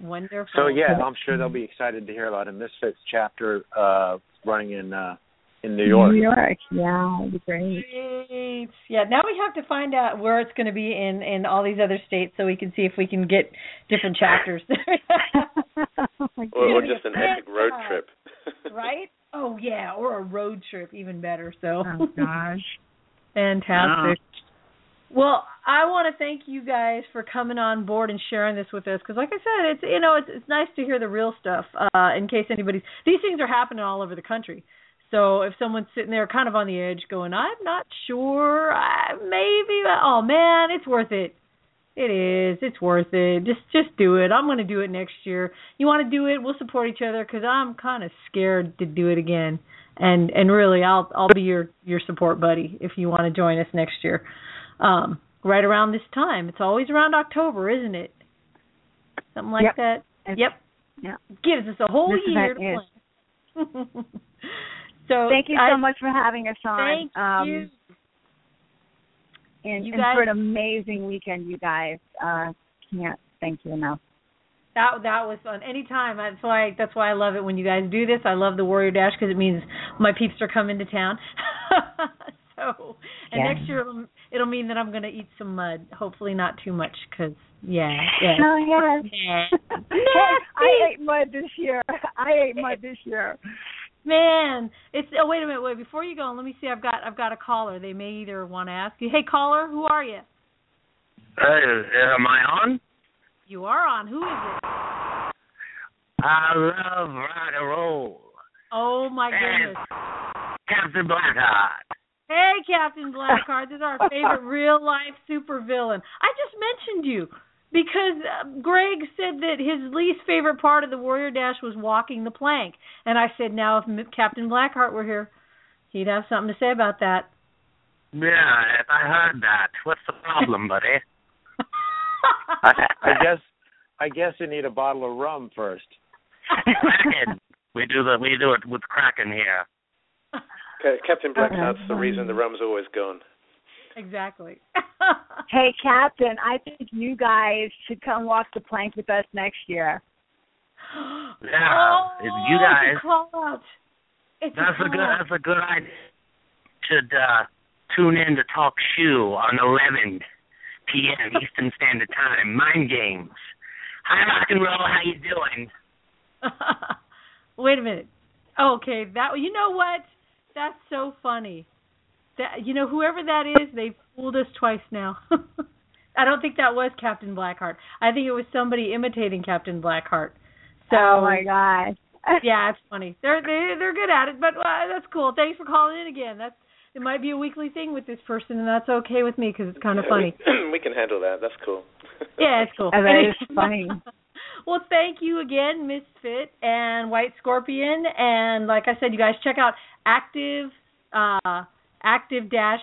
Wonderful. So yeah, I'm sure they'll be excited to hear about a Misfits chapter uh, running in uh, in New York. New York, yeah, it'd be great. Great. Yeah, now we have to find out where it's going to be in in all these other states so we can see if we can get different chapters. oh or, or just an epic road trip. right? Oh yeah, or a road trip even better. So Oh gosh. fantastic. Well, I want to thank you guys for coming on board and sharing this with us because, like I said, it's you know it's it's nice to hear the real stuff. Uh, in case anybody's these things are happening all over the country. So if someone's sitting there kind of on the edge, going, "I'm not sure, I, maybe," oh man, it's worth it. It is. It's worth it. Just just do it. I'm going to do it next year. You want to do it? We'll support each other because I'm kind of scared to do it again. And and really, I'll I'll be your your support buddy if you want to join us next year. Um, right around this time. It's always around October, isn't it? Something like Yep. that. It's- Yep. yeah. Gives us a whole This year to plan. so Thank you I- so much for having us on. Thank um, you. And, You and for an amazing weekend, you guys. Uh, can't thank you enough. That that was fun. Anytime. That's why that's why I love it when you guys do this. I love the Warrior Dash because it means my peeps are coming to town. so, and Yeah. next year it'll, it'll mean that I'm going to eat some mud. Hopefully not too much because yeah, yeah. Oh yes. Nah. I ate mud this year. I ate mud this year. Man, it's oh wait a minute, wait before you go, let me see. I've got I've got a caller. They may either want to ask you. Hey caller, who are you? Hey, uh, am I on? You are on. Who is it? I love rock and roll. Oh my goodness. Captain Blackheart. Hey, Captain Blackheart, this is our favorite real life supervillain. I just mentioned you because uh, Greg said that his least favorite part of the Warrior Dash was walking the plank, and I said now if M- Captain Blackheart were here, he'd have something to say about that. Yeah, if I heard that, what's the problem, buddy? I, I guess I guess you need a bottle of rum first. Kraken. We do the we do it with Kraken here. Ca- Captain Blackheart's the reason the rum's always gone. Exactly. Hey, Captain, I think you guys should come walk the plank with us next year. Yeah, oh, if you guys- It's a call out. It's That's a call good out. that's a good idea. Should uh tune in to Talk Shoe on eleven PM Eastern Standard Time. Mind games. Hi rock and roll, how you doing? Wait a minute. Okay, that you know what? That's so funny. That you know whoever that is, they've fooled us twice now. I don't think that was Captain Blackheart. I think it was somebody imitating Captain Blackheart. So oh my gosh. yeah, it's funny. They're they they're good at it, but uh, that's cool. Thanks for calling in again. That's it might be a weekly thing with this person, and that's okay with me because it's kind of Yeah, funny. We, we can handle that. That's cool. Yeah, it's cool. That is funny. well, thank you again, Misfit and White Scorpion, and like I said, you guys check out active uh, active dash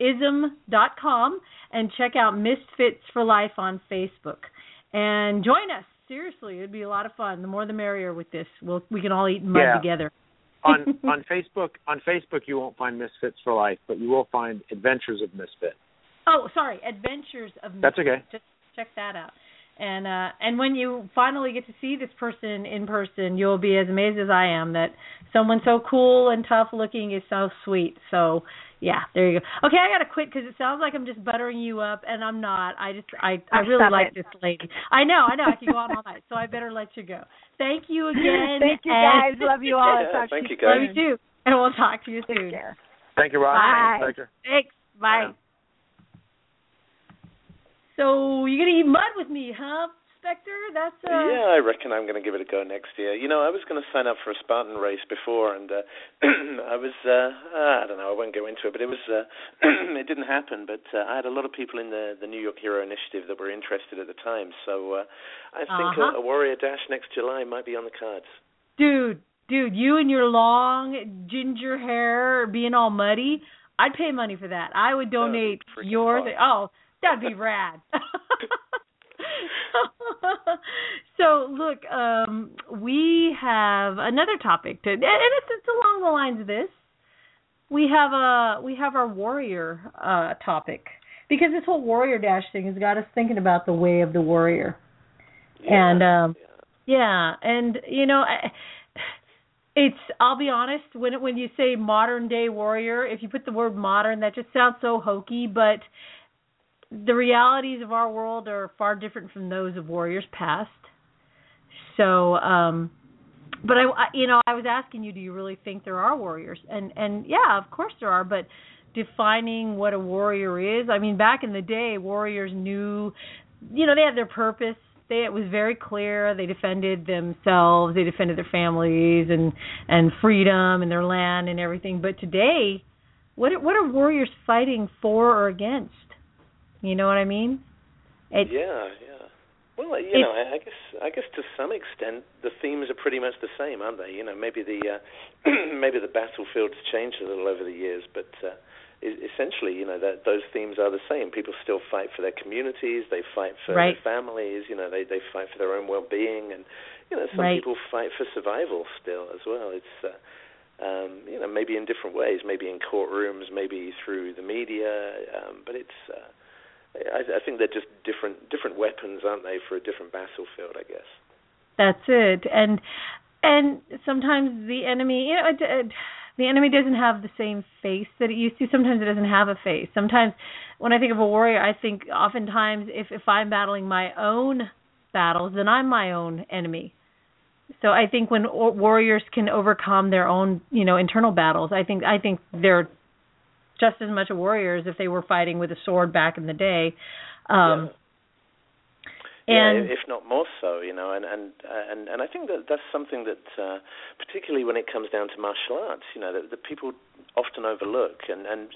ism dot com and check out MissFits for Life on Facebook and join us. Seriously, it'd be a lot of fun. The more the merrier with this. We'll we can all eat mud Yeah. together. on on Facebook on Facebook you won't find MissFits for Life, but you will find Adventures of Misfit. Oh, sorry, Adventures of That's okay. Just check that out. And uh and when you finally get to see this person in person, you'll be as amazed as I am that someone so cool and tough looking is so sweet. So yeah, there you go. Okay, I gotta quit because it sounds like I'm just buttering you up, and I'm not. I just I I Oh, really stop like it. this lady. I know, I know. I can go on all night, so I better let you go. Thank you again. Thank you and- guys. Love you all. Yeah, Talk to thank you, guys. Love you too. And we'll talk to you Take soon. care. Thank you, Rob. Bye. Thanks. Bye. Bye. So you're gonna eat mud with me, huh, Spectre? That's uh Yeah, I reckon I'm going to give it a go next year. You know, I was going to sign up for a Spartan race before, and uh, I was uh, I don't know, I won't go into it, but it was uh, it didn't happen. But uh, I had a lot of people in the the New York Hero Initiative that were interested at the time, so uh, I think Uh-huh. a, a Warrior Dash next July might be on the cards. dude, dude, you and your long ginger hair being all muddy, I'd pay money for that. I would be donate freaking your awesome. oh, that'd be rad. so look, um we have another topic to and it's it's along the lines of this. We have a we have our warrior uh topic because this whole warrior dash thing has got us thinking about the way of the warrior. Yeah, And, um, yeah. Yeah, and you know, I, it's I'll be honest when when you say modern day warrior, if you put the word modern, that just sounds so hokey, but the realities of our world are far different from those of warriors past. So, um but I, I you know, I was asking you, do you really think there are warriors? And and yeah, of course there are, but defining what a warrior is, I mean, back in the day, warriors knew, you know, they had their purpose. They it was very clear. They defended themselves, they defended their families and and freedom and their land and everything. But today, what what are warriors fighting for or against? You know what I mean? It, yeah, yeah. Well, you know, I, guess I guess to some extent the themes are pretty much the same, aren't they? You know, maybe the uh, maybe the battlefield's changed a little over the years, but uh, essentially, you know, that those themes are the same. People still fight for their communities, they fight for Right. their families, you know, they they fight for their own well-being, and you know, some Right. people fight for survival still as well. It's uh, um, you know, maybe in different ways, maybe in courtrooms, maybe through the media, um, but it's. Uh, I, I think they're just different different weapons, aren't they, for a different battlefield? I guess. That's it. And and sometimes the enemy, you know, the enemy doesn't have the same face that it used to. Sometimes it doesn't have a face. Sometimes when I think of a warrior, I think oftentimes if if I'm battling my own battles, then I'm my own enemy. So I think when warriors can overcome their own, you know, internal battles, I think I think they're just as much a warrior as if they were fighting with a sword back in the day. Um yeah. and yeah, if not more so, you know, and and and and I think that that's something that, uh, particularly when it comes down to martial arts, you know, that, that people often overlook, and and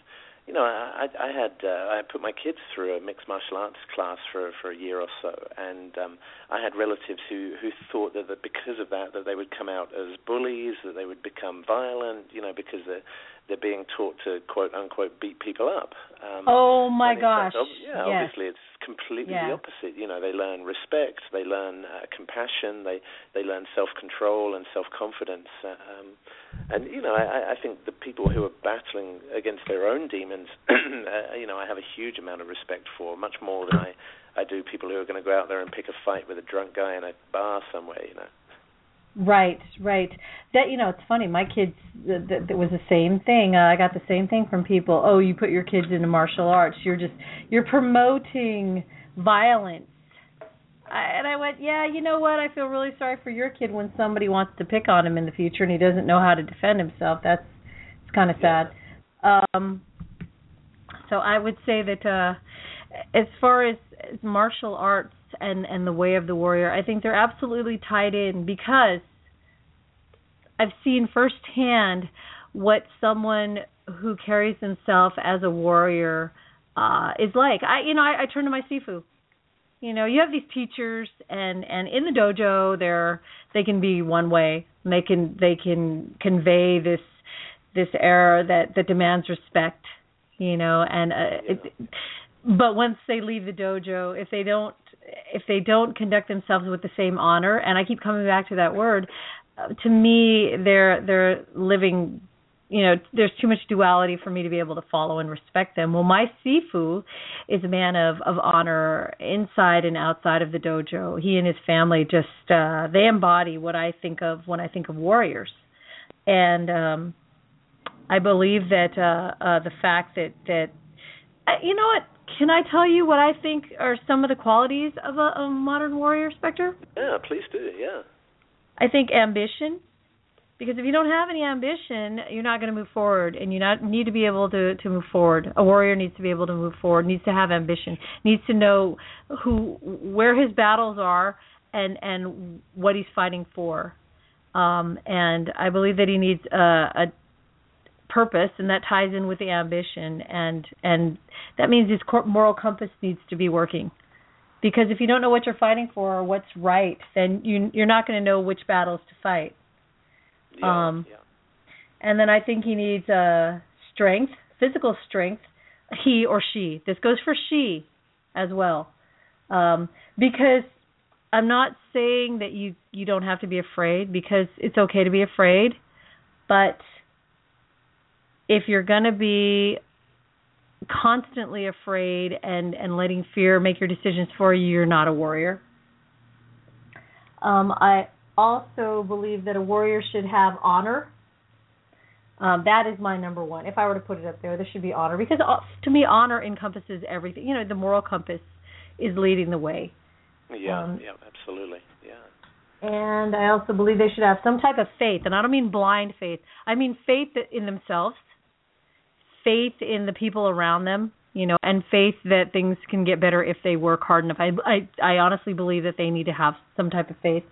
you know, I I had uh, I put my kids through a mixed martial arts class for for a year or so, and um, I had relatives who who thought that, that because of that that they would come out as bullies, that they would become violent, you know, because they're they're being taught to quote unquote beat people up. Um, oh my when in fact, gosh. ob- yeah, yes. obviously it's completely Yeah. the opposite. You know, they learn respect, they learn uh, compassion, they they learn self-control and self-confidence. Uh, um, and you know, I, I think the people who are battling against their own demons, uh, you know, I have a huge amount of respect for, much more than I I do people who are going to go out there and pick a fight with a drunk guy in a bar somewhere. You know. Right, right. That you know, it's funny. My kids, that th- that was the same thing. Uh, I got the same thing from people. Oh, you put your kids into martial arts. You're just you're promoting violence. I, and I went, yeah. You know what? I feel really sorry for your kid when somebody wants to pick on him in the future and he doesn't know how to defend himself. That's it's kind of sad. Um, so I would say that uh, as far as, as martial arts and and the way of the warrior, I think they're absolutely tied in because I've seen firsthand what someone who carries himself as a warrior uh is like. I you know, I, I turn to my sifu. You know, you have these teachers and and in the dojo they're they can be one way. They can they can convey this this air that that demands respect, you know, and uh, it, but once they leave the dojo, if they don't if they don't conduct themselves with the same honor, and I keep coming back to that word, uh, to me they're they're living you know there's too much duality for me to be able to follow and respect them. Well my sifu is a man of of honor inside and outside of the dojo. He and his family just uh they embody what i think of when i think of warriors. And um i believe that uh uh the fact that that uh, you know what can i tell you what i think are some of the qualities of a, a modern warrior spectre Yeah, please do. Yeah. I think ambition. Because if you don't have any ambition, you're not going to move forward, and you not need to be able to to move forward. A warrior needs to be able to move forward, needs to have ambition, needs to know who where his battles are, and and what he's fighting for. Um, and I believe that he needs a, a purpose, and that ties in with the ambition, and and that means his moral compass needs to be working. Because if you don't know what you're fighting for or what's right, then you you're not going to know which battles to fight. Yeah, Um, yeah. And then I think he needs uh, strength, physical strength. He or she. This goes for she as well, um, because I'm not saying that you you don't have to be afraid because it's okay to be afraid, but if you're going to be constantly afraid and and letting fear make your decisions for you, you're not a warrior. Um, I also believe that a warrior should have honor. Um, that is my number one. If I were to put it up there, there should be honor because uh, to me, honor encompasses everything. You know, the moral compass is leading the way. Yeah, Um, yeah, absolutely. Yeah. And I also believe they should have some type of faith, and I don't mean blind faith. I mean faith in themselves, faith in the people around them, you know, and faith that things can get better if they work hard enough. I I, I honestly believe that they need to have some type of faith.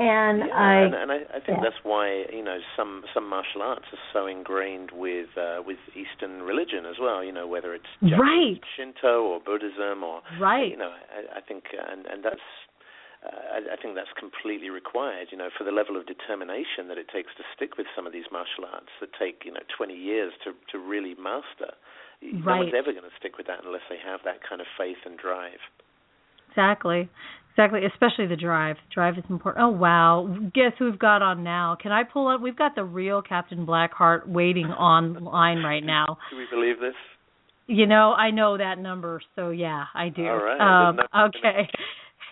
And yeah, I and, and I, I think yeah. that's why you know some some martial arts are so ingrained with uh, with Eastern religion as well. You know whether it's Japanese Right. Shinto or Buddhism or right. you know I, I think and and that's uh, I, I think that's completely required. You know for the level of determination that it takes to stick with some of these martial arts that take you know 20 years to to really master. No one's ever going to stick with that unless they have that kind of faith and drive. Exactly. Exactly, especially the drive. Drive is important. Oh wow! Guess who we've got on now? Can I pull up? We've got the real Captain Blackheart waiting online right now. Do we believe this? You know, I know that number, so yeah, I do. All right, Um, okay.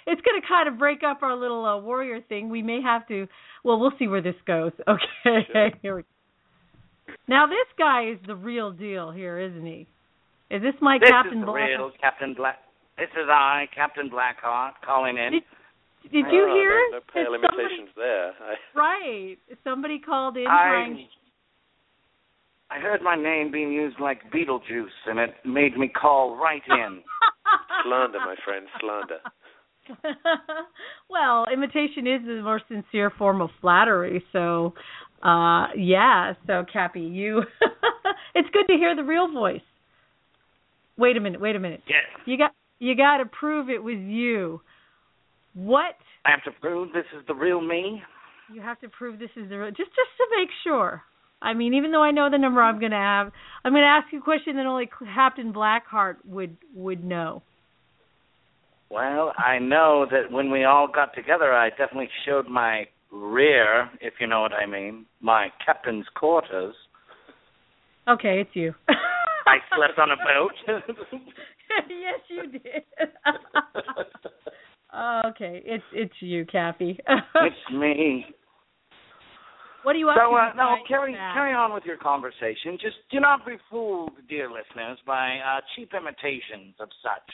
It's going to kind of break up our little uh, warrior thing. We may have to. Well, we'll see where this goes. Okay. Sure. Here we. go. Now this guy is the real deal here, isn't he? Is this my This Captain is the Black? real Captain Black. This is I, Captain Blackheart, calling in. Did, did you Oh, hear? No, no pale that somebody- imitations there. I, Right. Somebody called in trying. I I heard my name being used like Beetlejuice, and it made me call right in. slander, my friend, slander. well, imitation is the more sincere form of flattery. So, uh, yeah. So, Cappy, you. it's good to hear the real voice. Wait a minute. Wait a minute. Yes, You got you got to prove it was you. What? I have to prove this is the real me. You have to prove this is the real. Just just to make sure. I mean, even though I know the number I'm going to have, I'm going to ask you a question that only Captain Blackheart would would know. Well, I know that when we all got together, I definitely showed my rear, if you know what I mean, my captain's quarters. Okay, it's you. I slept on a boat. yes, you did. okay, it's it's you, Cappy. it's me. what do you up So, to uh, no, carry that? carry on with your conversation. Just do not be fooled, dear listeners, by uh, cheap imitations of such.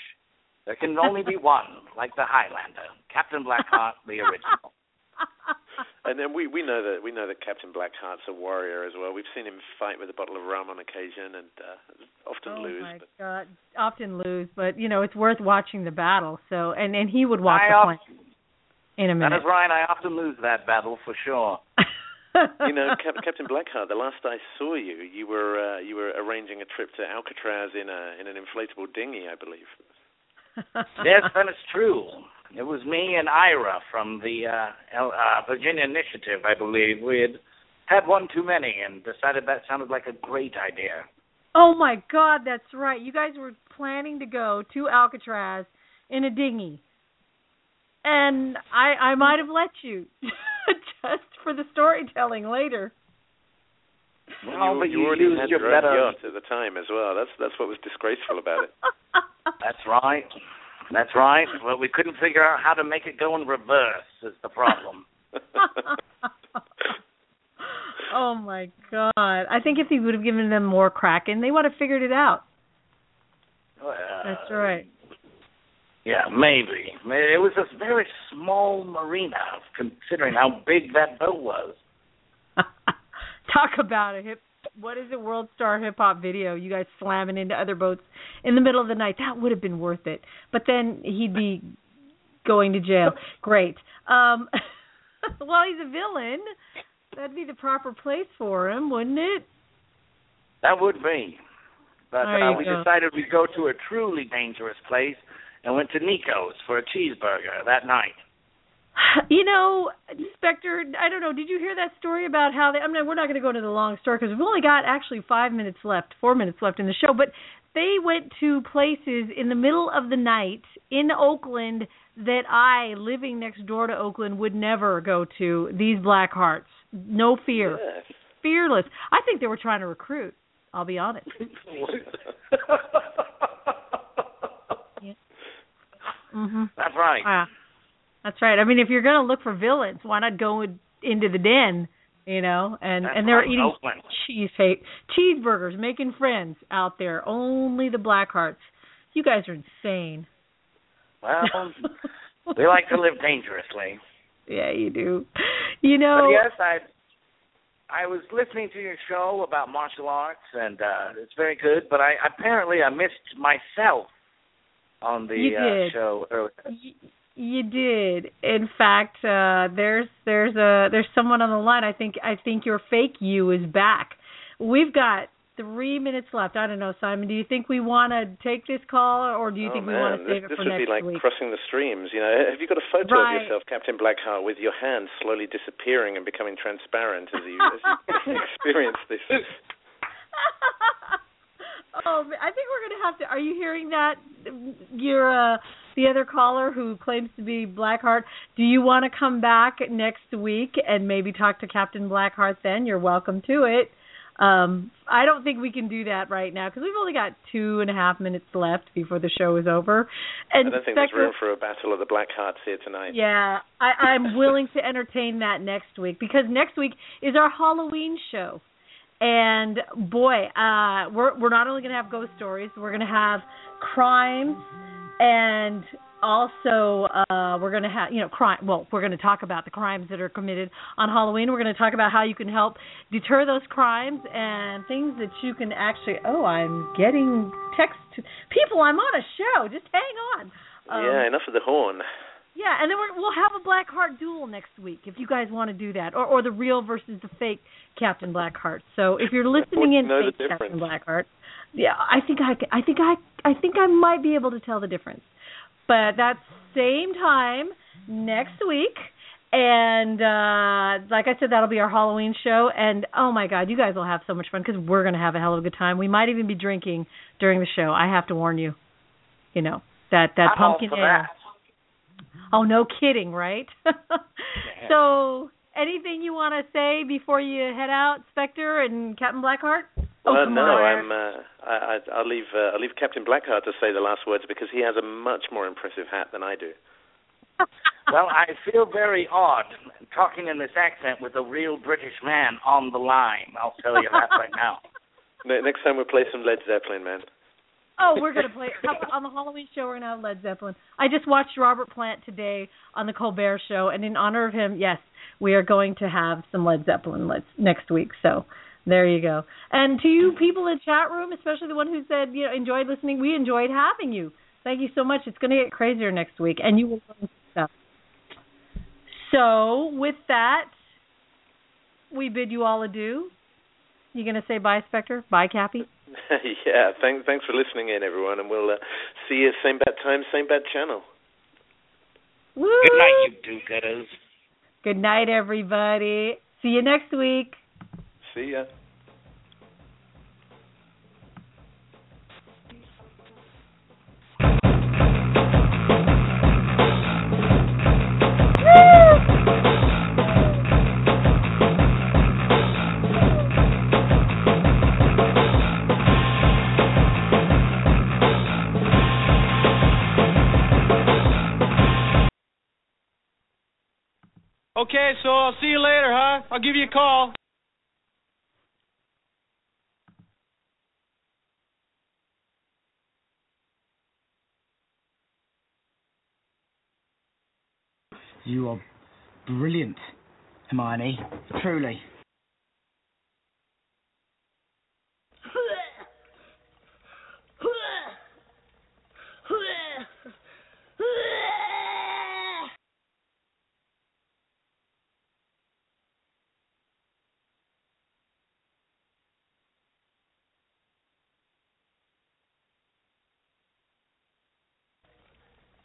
There can only be one, like the Highlander, Captain Blackheart, the original. And then we we know that we know that Captain Blackheart's a warrior as well. We've seen him fight with a bottle of rum on occasion and uh, often oh lose. my But God, often lose, but you know it's worth watching the battle. So, and and he would watch I the of- plank in a minute. is right. I often lose that battle for sure. you know, Cap- Captain Blackheart, the last I saw you, you were uh, you were arranging a trip to Alcatraz in a in an inflatable dinghy, I believe. Yes, that is true. It was me and Ira from the uh, El- uh, Virginia Initiative, I believe. We had had one too many and decided that sounded like a great idea. Oh my God, that's right. You guys were planning to go to Alcatraz in a dinghy, and I I might have let you just for the storytelling later. Well, you, but you you already used had your your better- yacht at the time as well. That's that's what was disgraceful about it. That's right. That's right. Well, we couldn't figure out how to make it go in reverse. Is the problem? oh my God! I think if he would have given them more Kraken, they would have figured it out. Well, That's right. Yeah, maybe. It was a very small marina, considering how big that boat was. Talk about a hip. What is it? World Star Hip Hop video. You guys slamming into other boats in the middle of the night. That would have been worth it. But then he'd be going to jail. Great. Um, well, he's a villain. That'd be the proper place for him, wouldn't it? That would be. But uh, we go. decided we'd go to a truly dangerous place and went to Nico's for a cheeseburger that night. You know, Spectre, I don't know. Did you hear that story about how they? I mean, we're not going to go into the long story because we've only got actually five minutes left, four minutes left in the show. But they went to places in the middle of the night in Oakland that I, living next door to Oakland, would never go to. These Black Hearts, no fear, yes. fearless. I think they were trying to recruit. I'll be honest. yeah. Mhm. That's right. Uh, that's right. I mean, if you're going to look for villains, why not go into the den? You know, and That's and they're right, eating Oakland. cheese cheeseburgers, making friends out there. Only the Blackhearts. You guys are insane. Well, we like to live dangerously. Yeah, you do. You know. But yes, I I was listening to your show about martial arts, and uh it's very good. But I apparently I missed myself on the You uh, show earlier. You did. In fact, uh there's there's a there's someone on the line. I think I think your fake you is back. We've got three minutes left. I don't know, Simon. Do you think we want to take this call, or do you oh, think we want to save this, it this would be like week? crossing the streams. You know, have you got a photo Right. of yourself, Captain Blackheart, with your hand slowly disappearing and becoming transparent as you, as you experience this? oh, I think we're gonna have to. Are you hearing that? You're uh, the other caller who claims to be Blackheart. Do you want to come back next week and maybe talk to Captain Blackheart? Then you're welcome to it. Um, I don't think we can do that right now because we've only got two and a half minutes left before the show is over. And I don't think there's room for a battle of the Black Hearts here tonight. Yeah, I, I'm willing to entertain that next week because next week is our Halloween show. And boy, uh we're we're not only going to have ghost stories, we're going to have crimes and also uh we're going to have, you know, crime well, we're going to talk about the crimes that are committed on Halloween. We're going to talk about how you can help deter those crimes and things that you can actually Oh, I'm getting text people, I'm on a show. Just hang on. Um, yeah, enough of the horn. yeah, and then we're, we'll have a Blackheart duel next week if you guys want to do that, or or the real versus the fake Captain Blackheart. So if you're listening in, fake Captain. Blackheart, yeah, I think I, I think I I think I might be able to tell the difference. But that same time next week, and uh like I said, that'll be our Halloween show. And oh my God, you guys will have so much fun because we're gonna have a hell of a good time. We might even be drinking during the show. I have to warn you. You know that that I'm pumpkin ale. Oh, no kidding, right? so, anything you want to say before you head out, Spectre and Captain Blackheart? Oh, uh, no, on. I'm. Uh, I, I, I'll leave. Uh, I'll leave Captain Blackheart to say the last words because he has a much more impressive hat than I do. Well, I feel very odd talking in this accent with a real British man on the line. I'll tell you that right now. Ne- next time we'll play some Led Zeppelin, man. oh, we're gonna play on the Halloween show. We're gonna have Led Zeppelin. I just watched Robert Plant today on the Colbert Show, and in honor of him, yes, we are going to have some Led Zeppelin let's, next week. So there you go. And to you people in chat room, especially the one who said you know enjoyed listening, we enjoyed having you. Thank you so much. It's going to get crazier next week, and you will learn stuff. So with that, we bid you all adieu. You going to say bye, Spectre? Bye, Cappy. yeah, thanks. Thanks for listening in, everyone, and we'll uh, see you same bad time, same bad channel. Woo! Good night, you do-gooders. Good night, everybody. See you next week. See ya. Okay, so I'll see you later, huh? I'll give you a call. You are brilliant, Hermione. Truly.